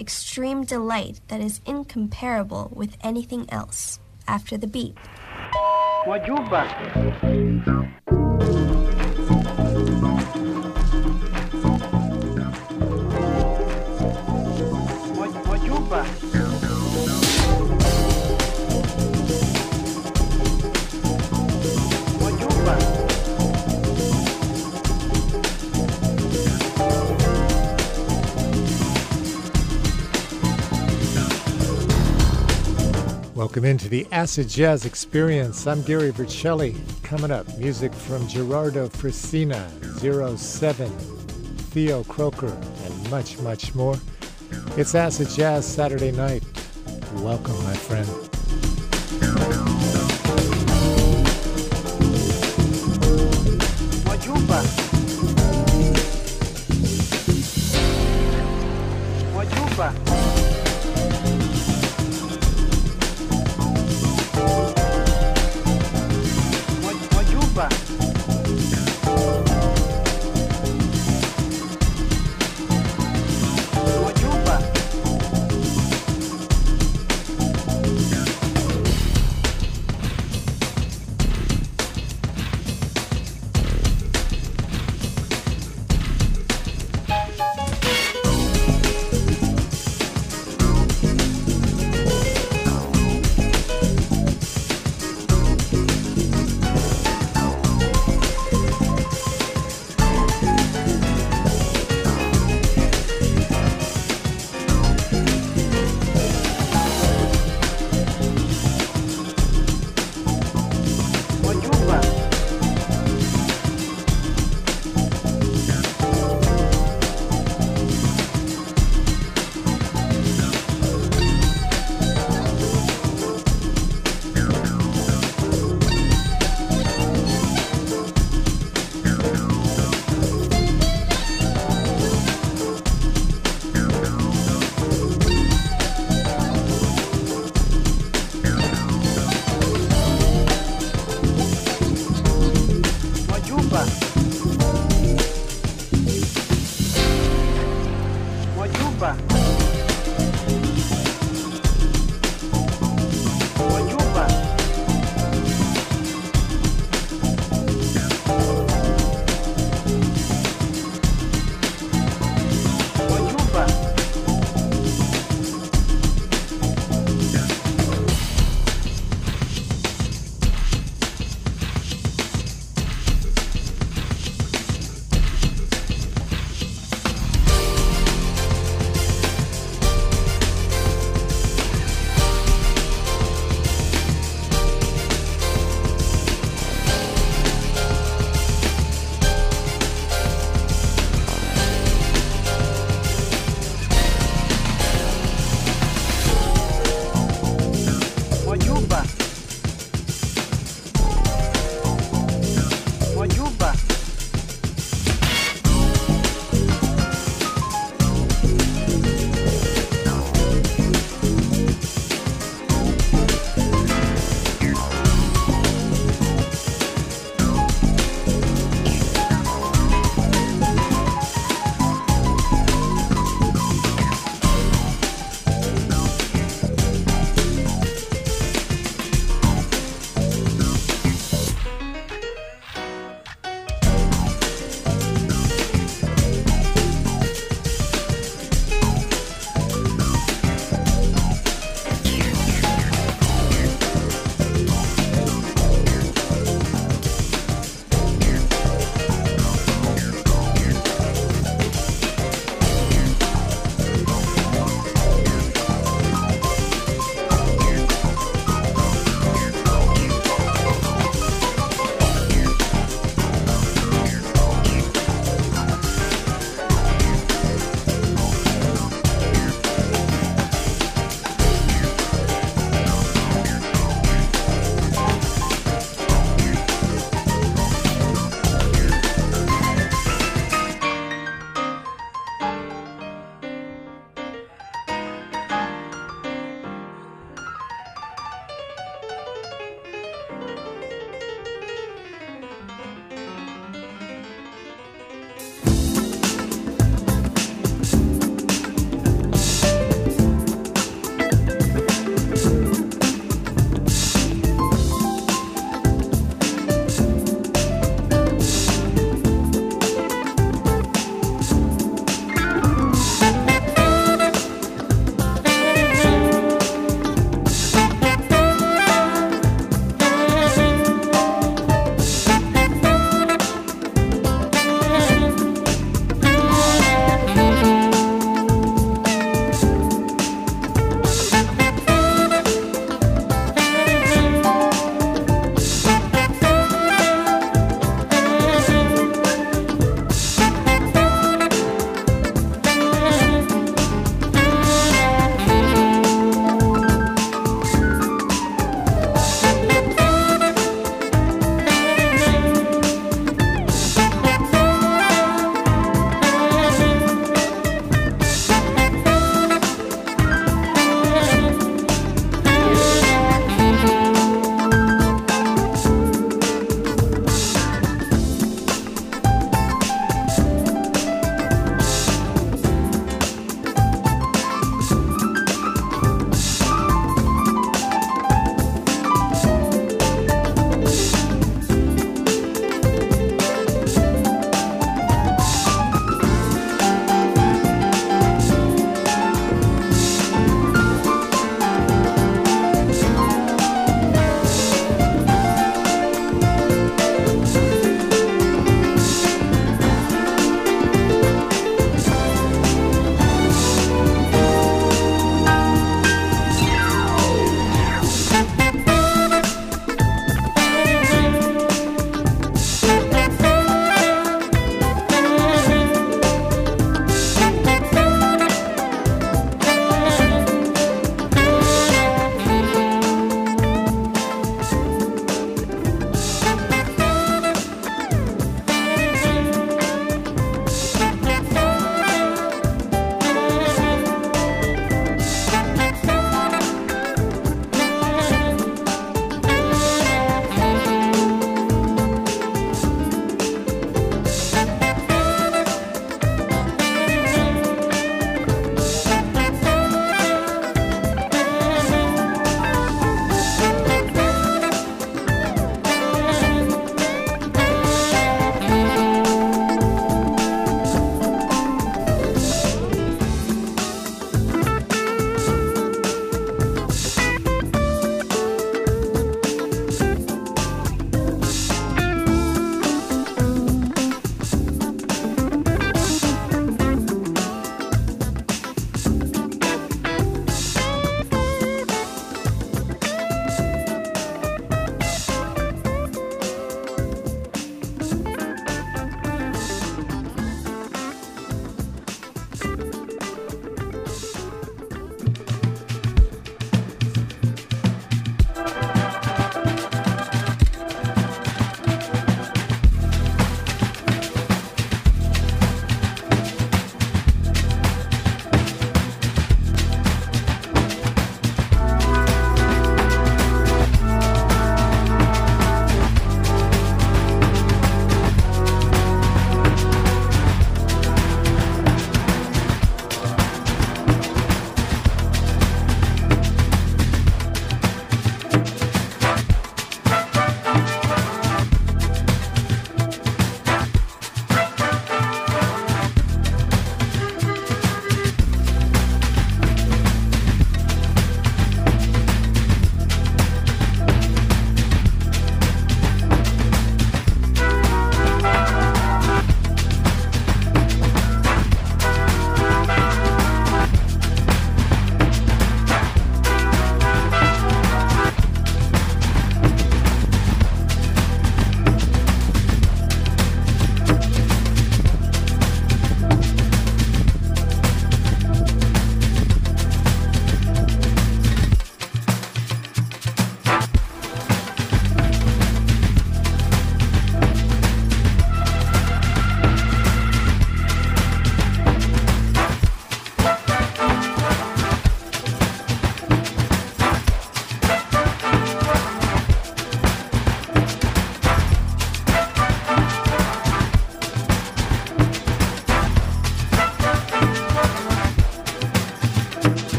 extreme delight that is incomparable with anything else. After the beat. Mojuba. Welcome into the Acid Jazz Experience. I'm Gary Vercelli. Coming up, music from Gerardo Frisina, Zero Seven, Theo Croker, and much, much more. It's Acid Jazz Saturday night. Welcome, my friend.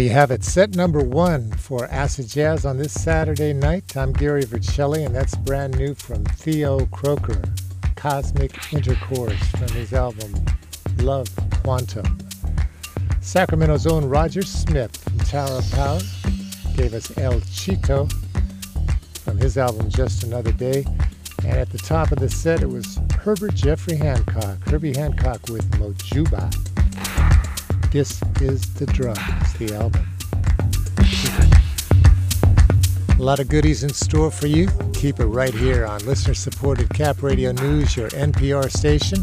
There you have it, set number one for Acid Jazz on this Saturday night. I'm Gary Vercelli, and that's brand new from Theo Croker, Cosmic Intercourse from his album Love Quantum. Sacramento's own Roger Smith from Tower of Power gave us El Chito from his album Just Another Day. And at the top of the set, it was Herbert Jeffrey Hancock, Herbie Hancock with Mojuba. This is the drums, album. A lot of goodies in store for you. Keep it right here on listener supported Cap Radio News, your NPR station,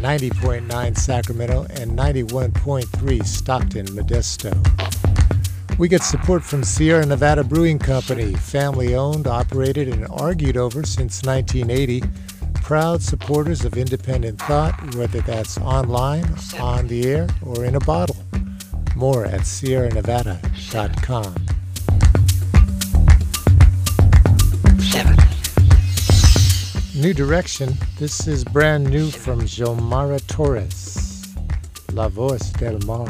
90.9 Sacramento and 91.3 Stockton, Modesto. We get support from Sierra Nevada Brewing Company, family owned, operated, and argued over since 1980. Proud supporters of independent thought, whether that's online, on the air, or in a bottle. More at sierranevada.com. New direction. This is brand new from Xiomara Torres. La Voz del Mar.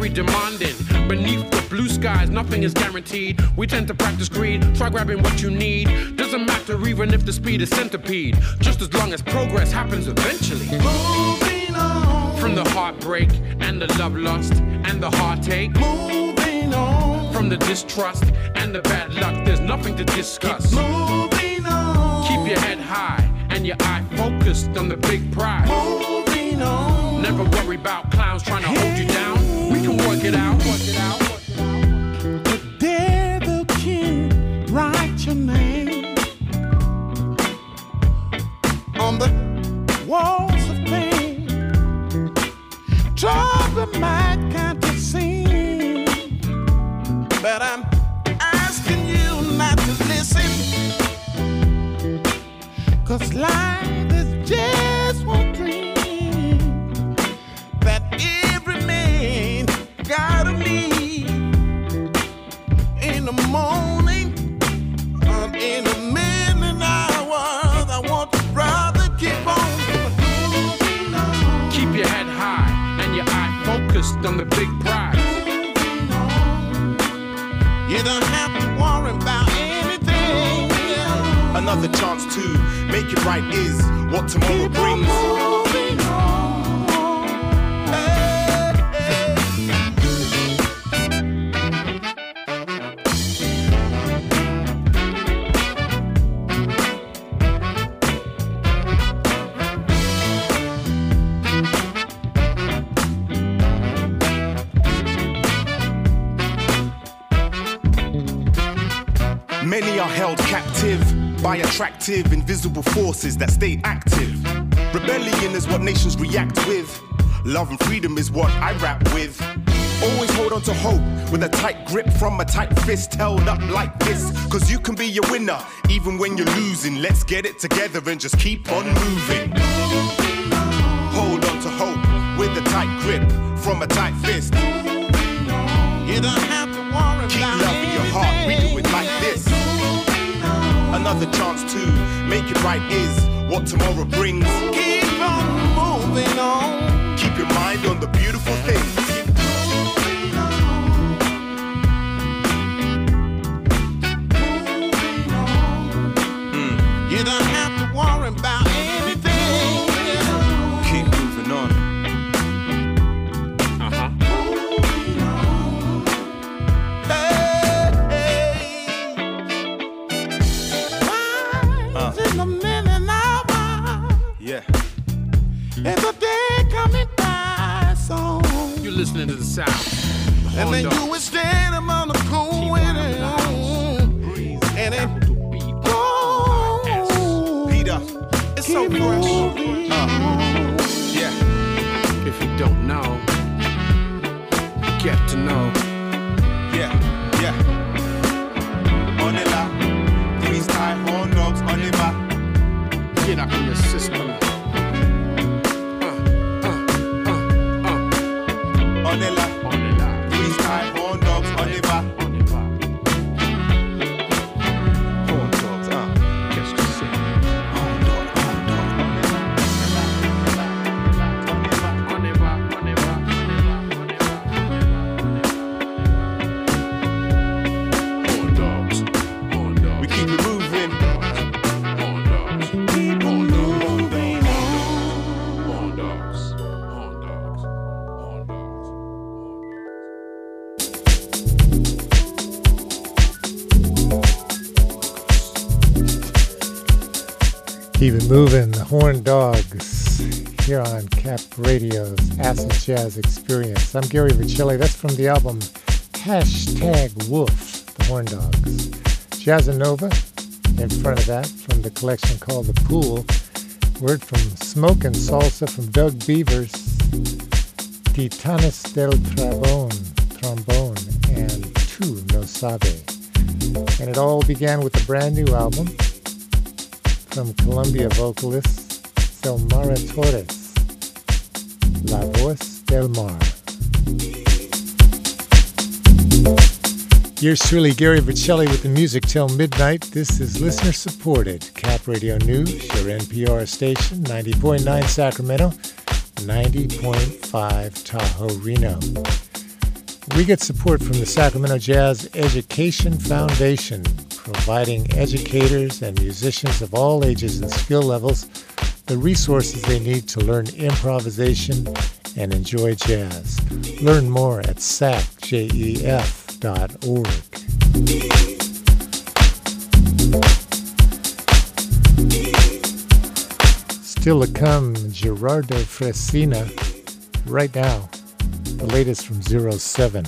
very demanding. Beneath the blue skies, nothing is guaranteed. We tend to practice greed, try grabbing what you need. Doesn't matter even if the speed is centipede, just as long as progress happens eventually. Moving on from the heartbreak and the love lost and the heartache. Moving on from the distrust and the bad luck, there's nothing to discuss. Moving on, keep your head high and your eye focused on the big prize. Moving on, never worry about clowns trying to hey. hold you down work it out, work it out. Forces that stay active. Rebellion is what nations react with. Love and freedom is what I rap with. Always hold on to hope with a tight grip from a tight fist held up like this. Cause you can be a winner even when you're losing. Let's get it together and just keep on moving. Hold on to hope with a tight grip from a tight fist. You don't have to worry Keep love in your heart, we do it like this. Another chance make it right is what tomorrow brings. Keep on moving on. Keep your mind Keep it moving, the Horn Dogs, here on Cap Radio's Acid Jazz Experience. I'm Gary Vercelli. That's from the album Hashtag Wolf, the Horn Dogs. Jazzanova, in front of that, from the collection called The Pool. Word from Smoke and Salsa from Doug Beavers. Titanes del Trombón, Trombone, and Tu No Sabe. And it all began with a brand new album from Colombia vocalist Xiomara Torres, La Voz del Mar. Yours truly, Gary Vercelli, with the music till midnight. This is listener supported Cap Radio News, your NPR station, 90.9 Sacramento, 90.5 Tahoe, Reno. We get support from the Sacramento Jazz Education Foundation, providing educators and musicians of all ages and skill levels the resources they need to learn improvisation and enjoy jazz. Learn more at sacjef.org. Still to come, Gerardo Frisina, right now, the latest from Zero Seven.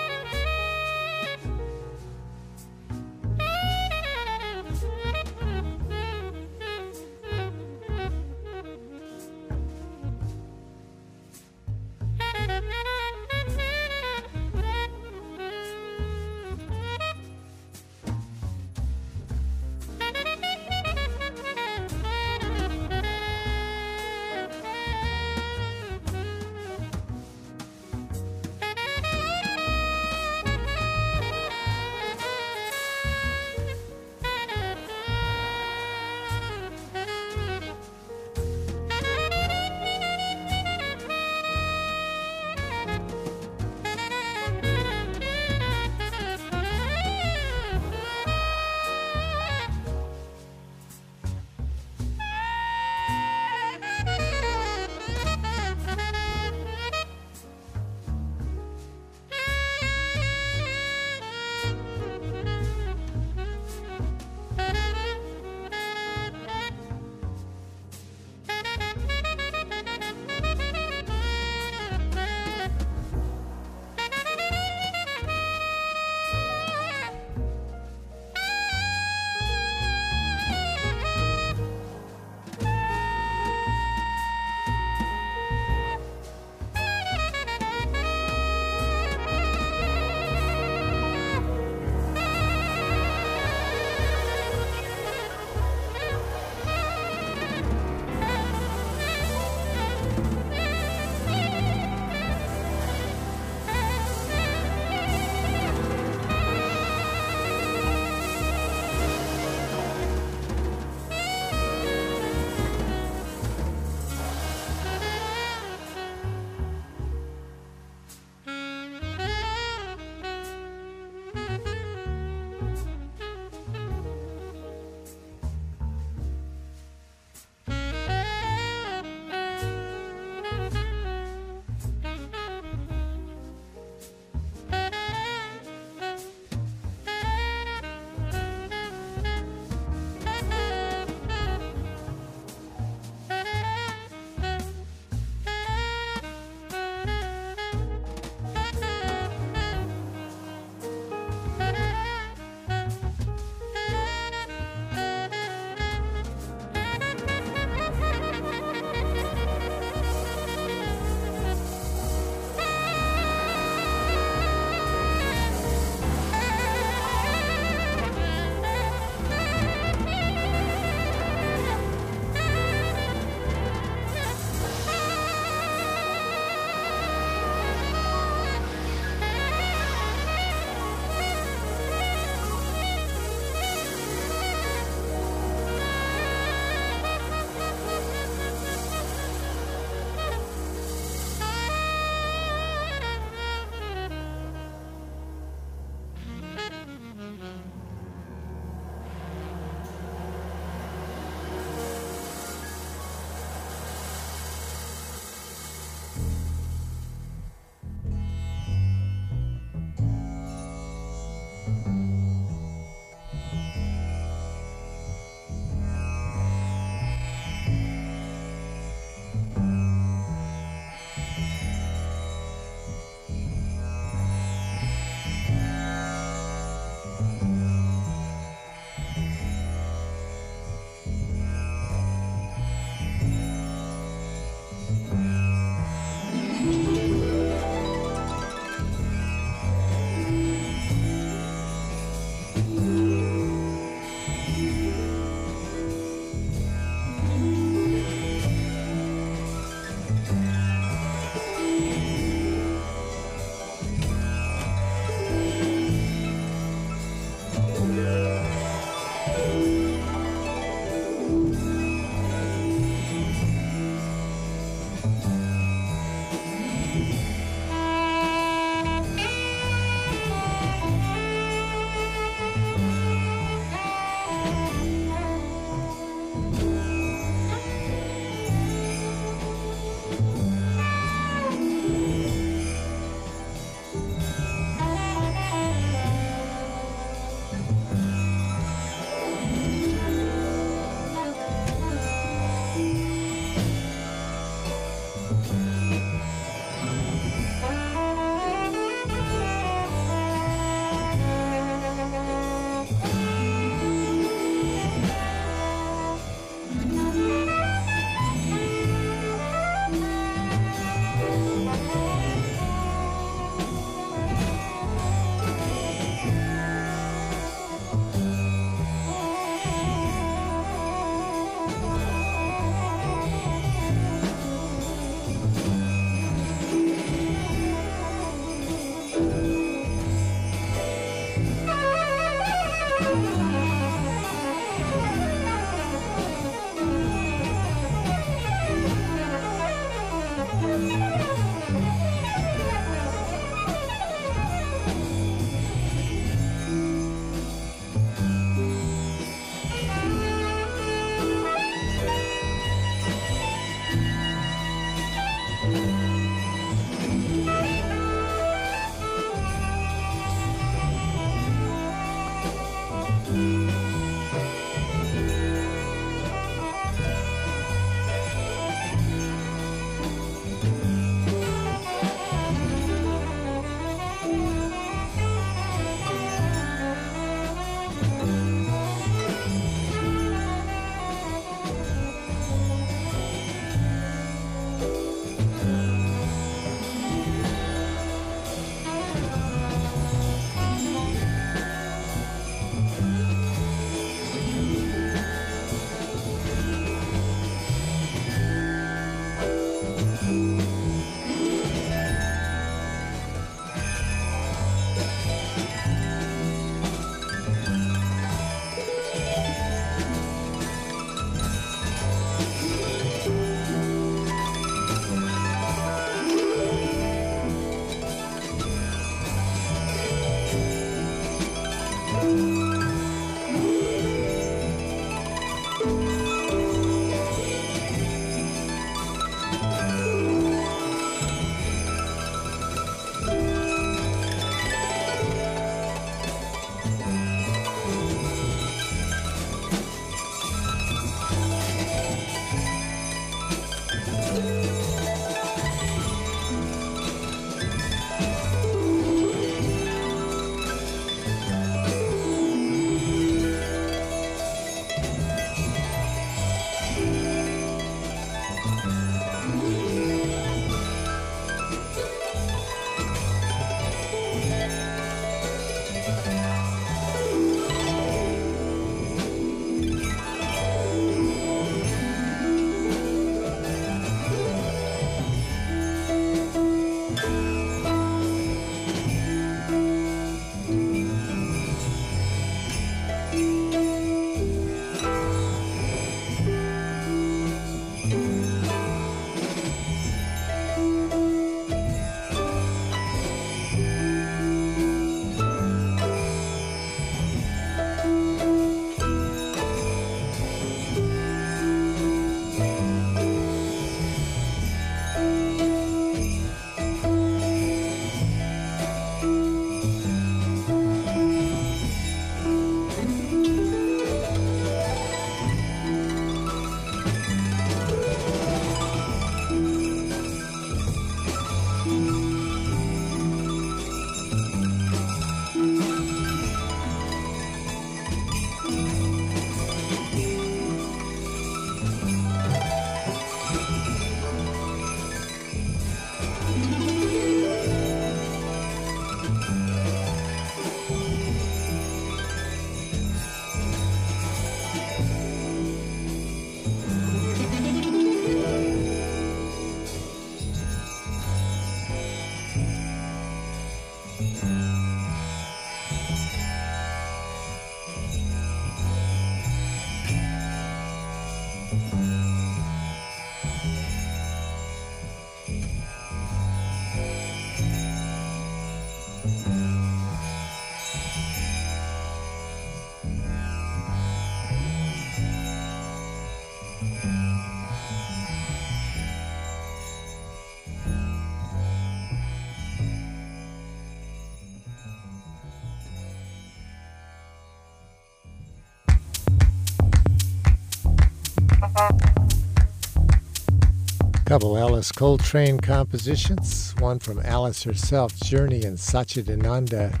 Couple Alice Coltrane compositions, one from Alice herself, Journey and Satchidananda,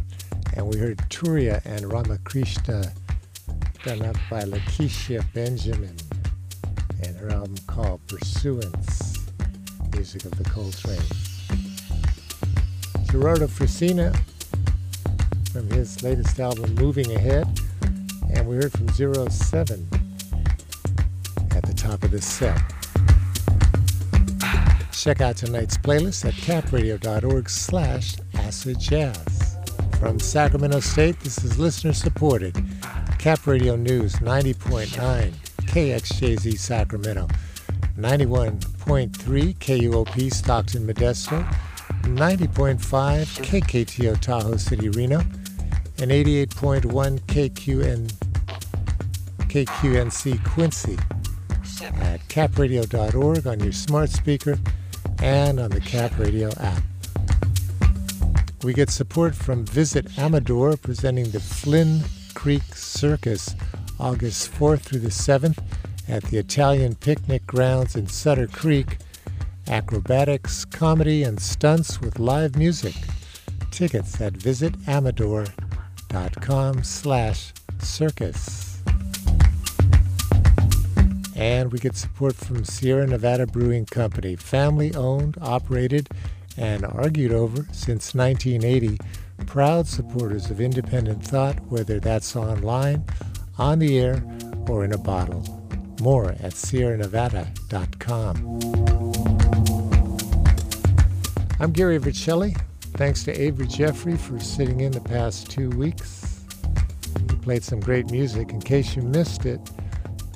and we heard Turiya and Ramakrishna done up by Lakecia Benjamin and her album called Pursuance, music of the Coltrane. Gerardo Frisina from his latest album Moving Ahead, and we heard from Zero Seven at the top of this set. Check out tonight's playlist at capradio.org slash acid jazz. From Sacramento State, this is listener supported. Cap Radio News 90.9 KXJZ Sacramento, 91.3 KUOP Stockton Modesto, 90.5 KKTO Tahoe City Reno, and 88.1 KQN, KQNC Quincy at capradio.org on your smart speaker and on the Cap Radio app. We get support from Visit Amador presenting the Flynn Creek Circus August 4th through the 7th at the Italian Picnic Grounds in Sutter Creek. Acrobatics, comedy, and stunts with live music. Tickets at visitamador.com slash circus. And we get support from Sierra Nevada Brewing Company, family owned, operated, and argued over since 1980. Proud supporters of independent thought, whether that's online, on the air, or in a bottle. More at sierranevada.com. I'm Gary Vercelli. Thanks to Avery Jeffrey for sitting in the past two weeks. He played some great music. In case you missed it,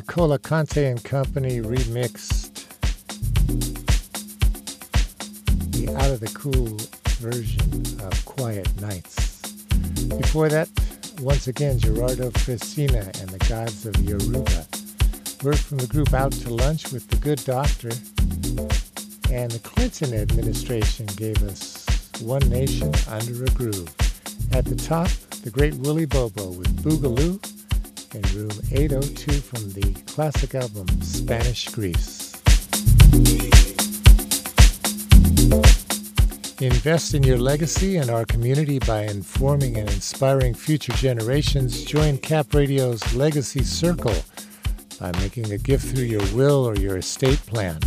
Nicola Conte and Company remixed the Out of the Cool version of Quiet Nights. Before that, once again, Gerardo Frisina and the Gods of Yoruba. Word from the group Out to Lunch with the Good Doctor. And the Clinton administration gave us One Nation Under a Groove. At the top, the great Willie Bobo with Boogaloo in room 802 from the classic album Spanish Grease. Invest in your legacy and our community by informing and inspiring future generations. Join Cap Radio's Legacy Circle by making a gift through your will or your estate plan.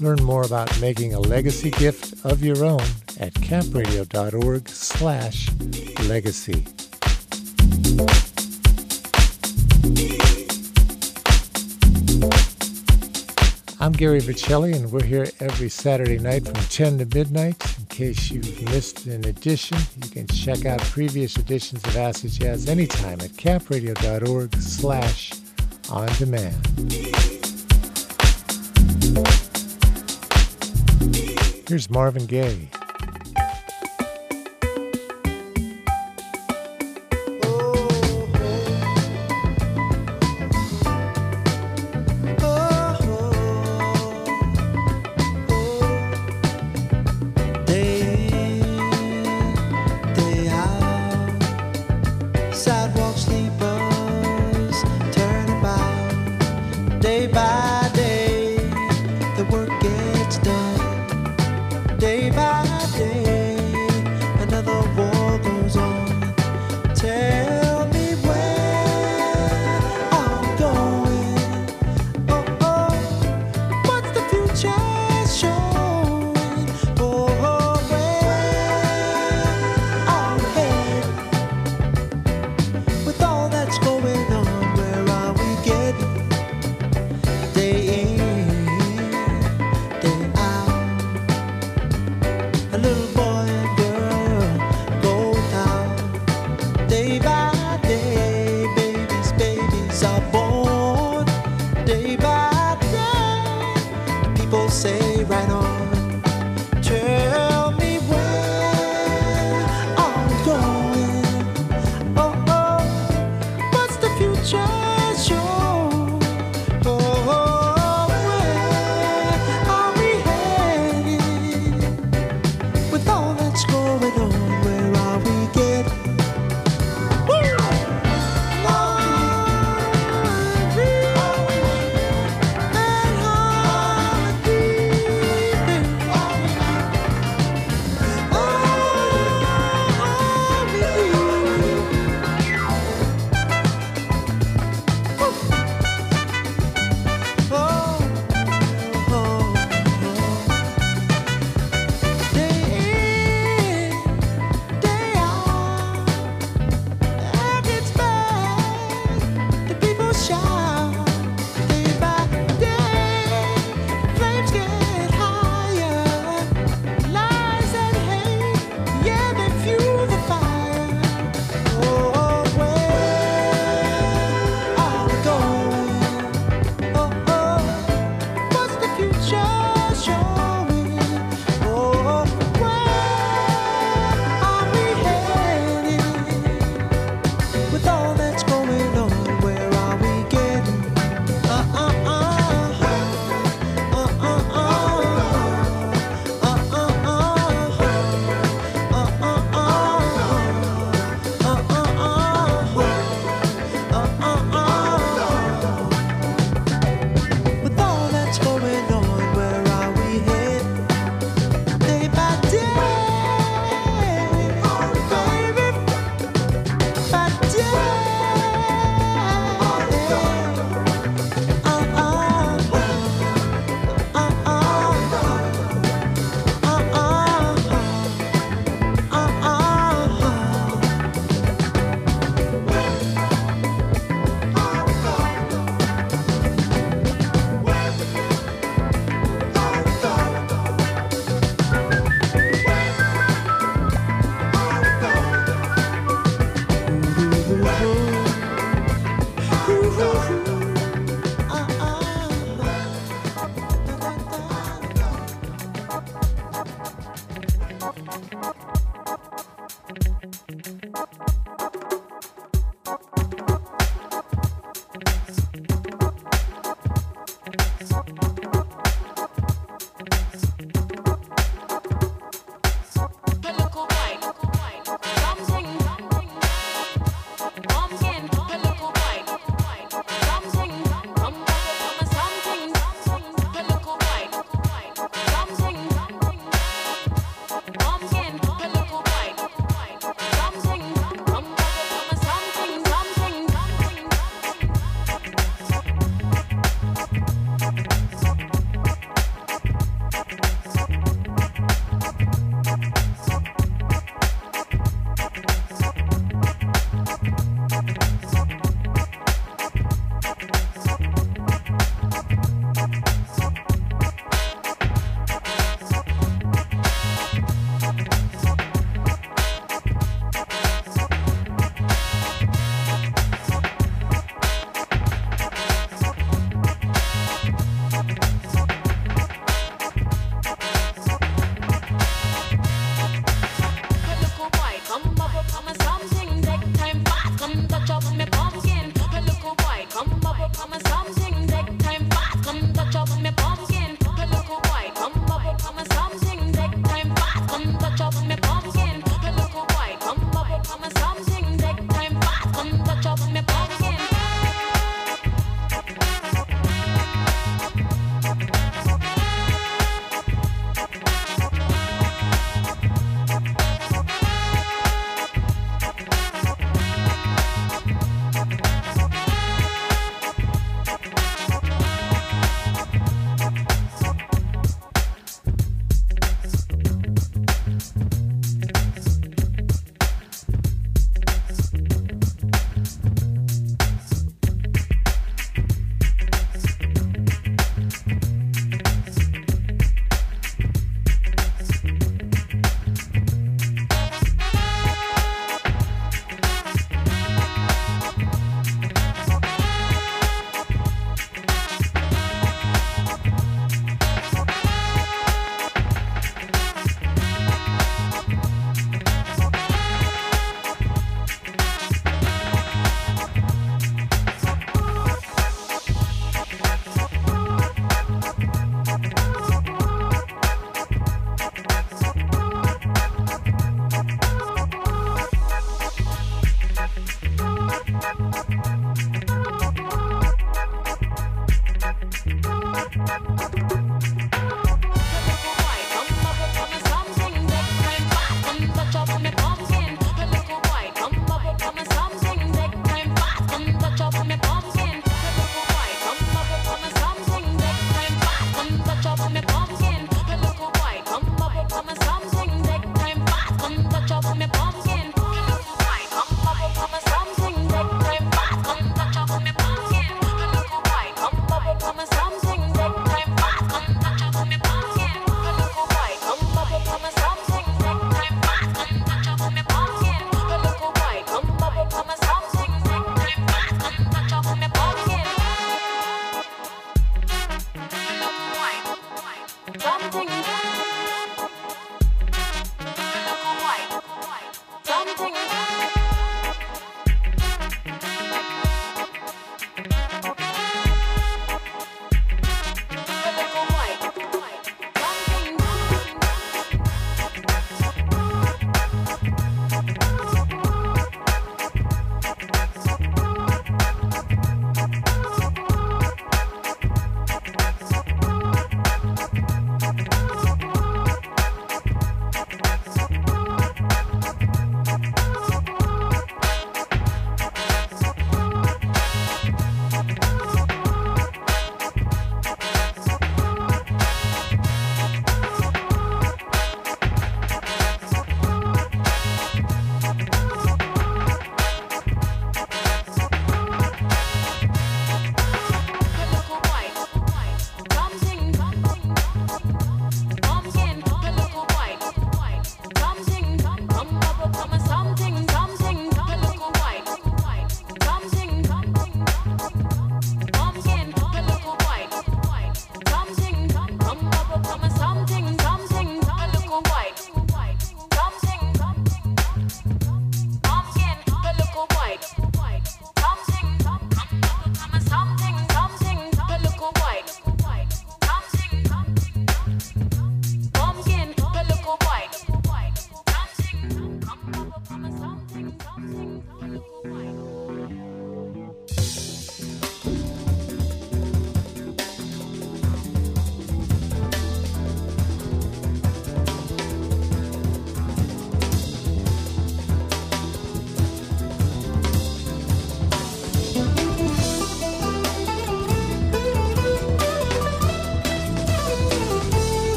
Learn more about making a legacy gift of your own at capradio.org slash legacy. I'm Gary Vercelli, and we're here every Saturday night from 10 to midnight. In case you've missed an edition, you can check out previous editions of Acid Jazz anytime at capradio.org slash on demand. Here's Marvin Gaye.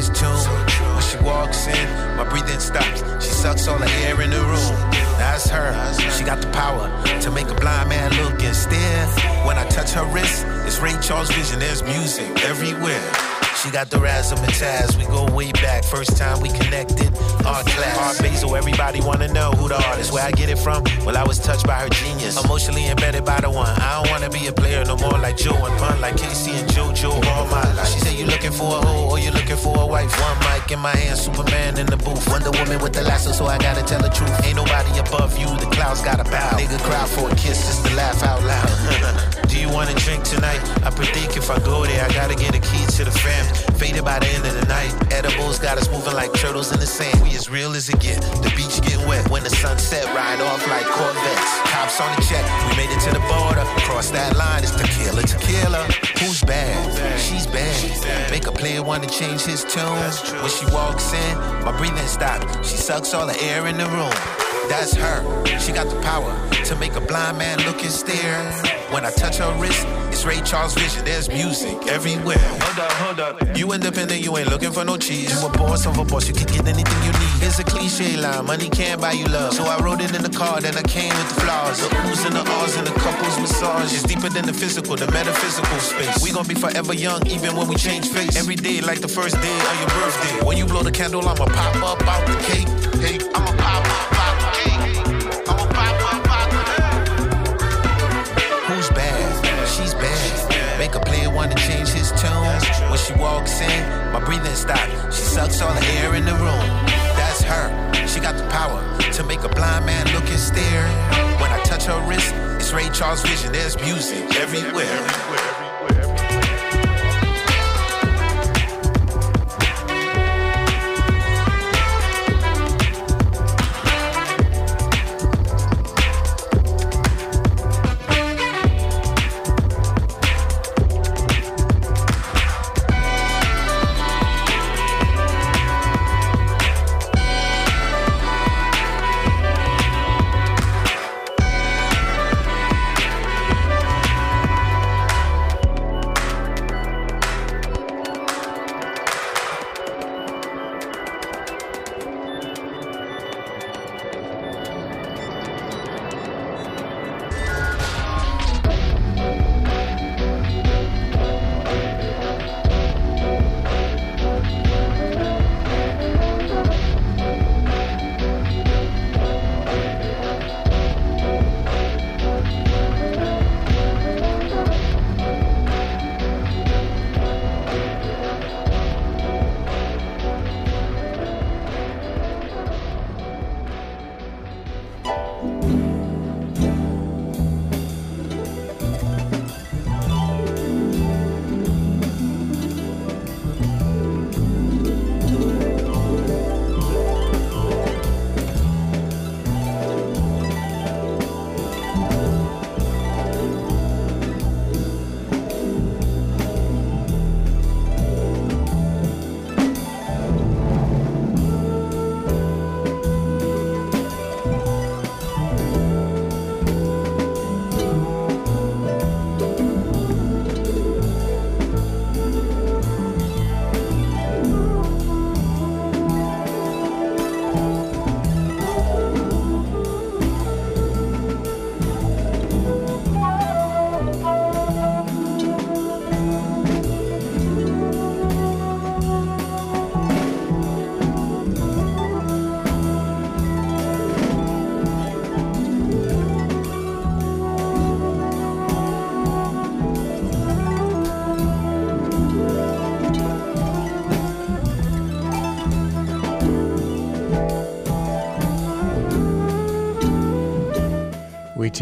Tune. When she walks in, my breathing stops. She sucks all the air in the room. That's her. She got the power to make a blind man look and stare. When I touch her wrist, it's Ray Charles vision. There's music everywhere. She got the razzmatazz. We go way back. First time we connected. Art class. Art Basel. Everybody wanna know who the artist. Where I get it from? Well, I was touched by her genius. Emotionally embedded by the one. I don't wanna be a player no more like Joe and Pun, like K-Ci and JoJo all my life. She said you looking for a hoe or you looking for a wife. One mic in my hand, Superman in the booth. Wonder Woman with the lasso, so I gotta tell the truth. Ain't nobody above you. The clouds gotta bow. Nigga cry for a kiss just to laugh out loud. Do you wanna drink tonight? I predict if I go there, I gotta get a key to the fam. Faded by the end of the night. Edibles got us moving like turtles in the sand. We as real as it get. The beach getting wet when the sunset ride off like Corvettes. Cops on the check. We made it to the border. Cross that line. It's tequila, tequila. Who's bad? She's bad. Make a player wanna change his tune. When she walks in, my breathing stops. She sucks all the air in the room. That's her. She got the power to make a blind man look and stare. When I touch her wrist, it's Ray Charles vision. There's music everywhere. Hold up, hold up. You independent, you ain't looking for no cheese. You a boss of a boss, you can get anything you need. It's a cliche line, money can't buy you love. So I wrote it in the card, and I came with the flaws. The oohs and the ahs and the couples massage. It's deeper than the physical, the metaphysical space. We gon' be forever young, even when we change face. Every day like the first day of your birthday. When you blow the candle, I'ma pop up out the cake. Hey, she walks in, my breathing stops. She sucks all the air in the room. That's her. She got the power to make a blind man look and stare. When I touch her wrist, it's Ray Charles vision. There's music everywhere. We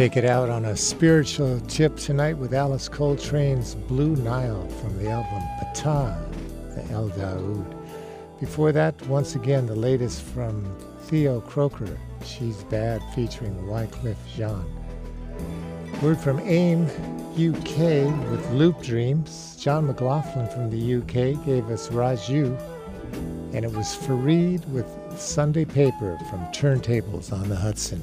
take it out on a spiritual tip tonight with Alice Coltrane's Blue Nile from the album Ptah, the El Daoud. Before that, once again, the latest from Theo Croker, She's Bad, featuring Wyclef Jean. Word from AIM UK with Loop Dreams. John McLaughlin from the UK gave us Raju, and it was Fareed with Sunday Paper from Turntables on the Hudson.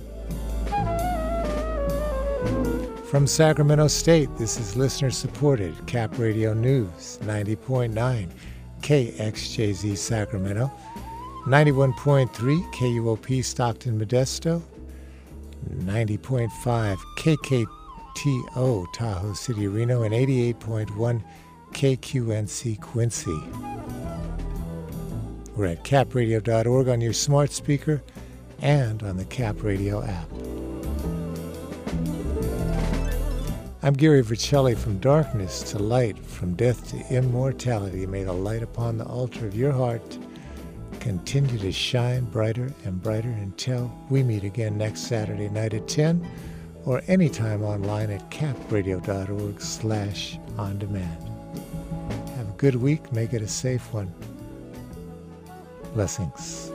From Sacramento State, this is listener supported Cap Radio News 90.9 KXJZ Sacramento, 91.3 KUOP Stockton Modesto, 90.5 KKTO Tahoe City Reno, and 88.1 KQNC Quincy. We're at capradio.org on your smart speaker and on the Cap Radio app. I'm Gary Vercelli from darkness to light, from death to immortality. May the light upon the altar of your heart continue to shine brighter and brighter until we meet again next Saturday night at 10 or anytime online at capradio.org slash on demand. Have a good week. Make it a safe one. Blessings.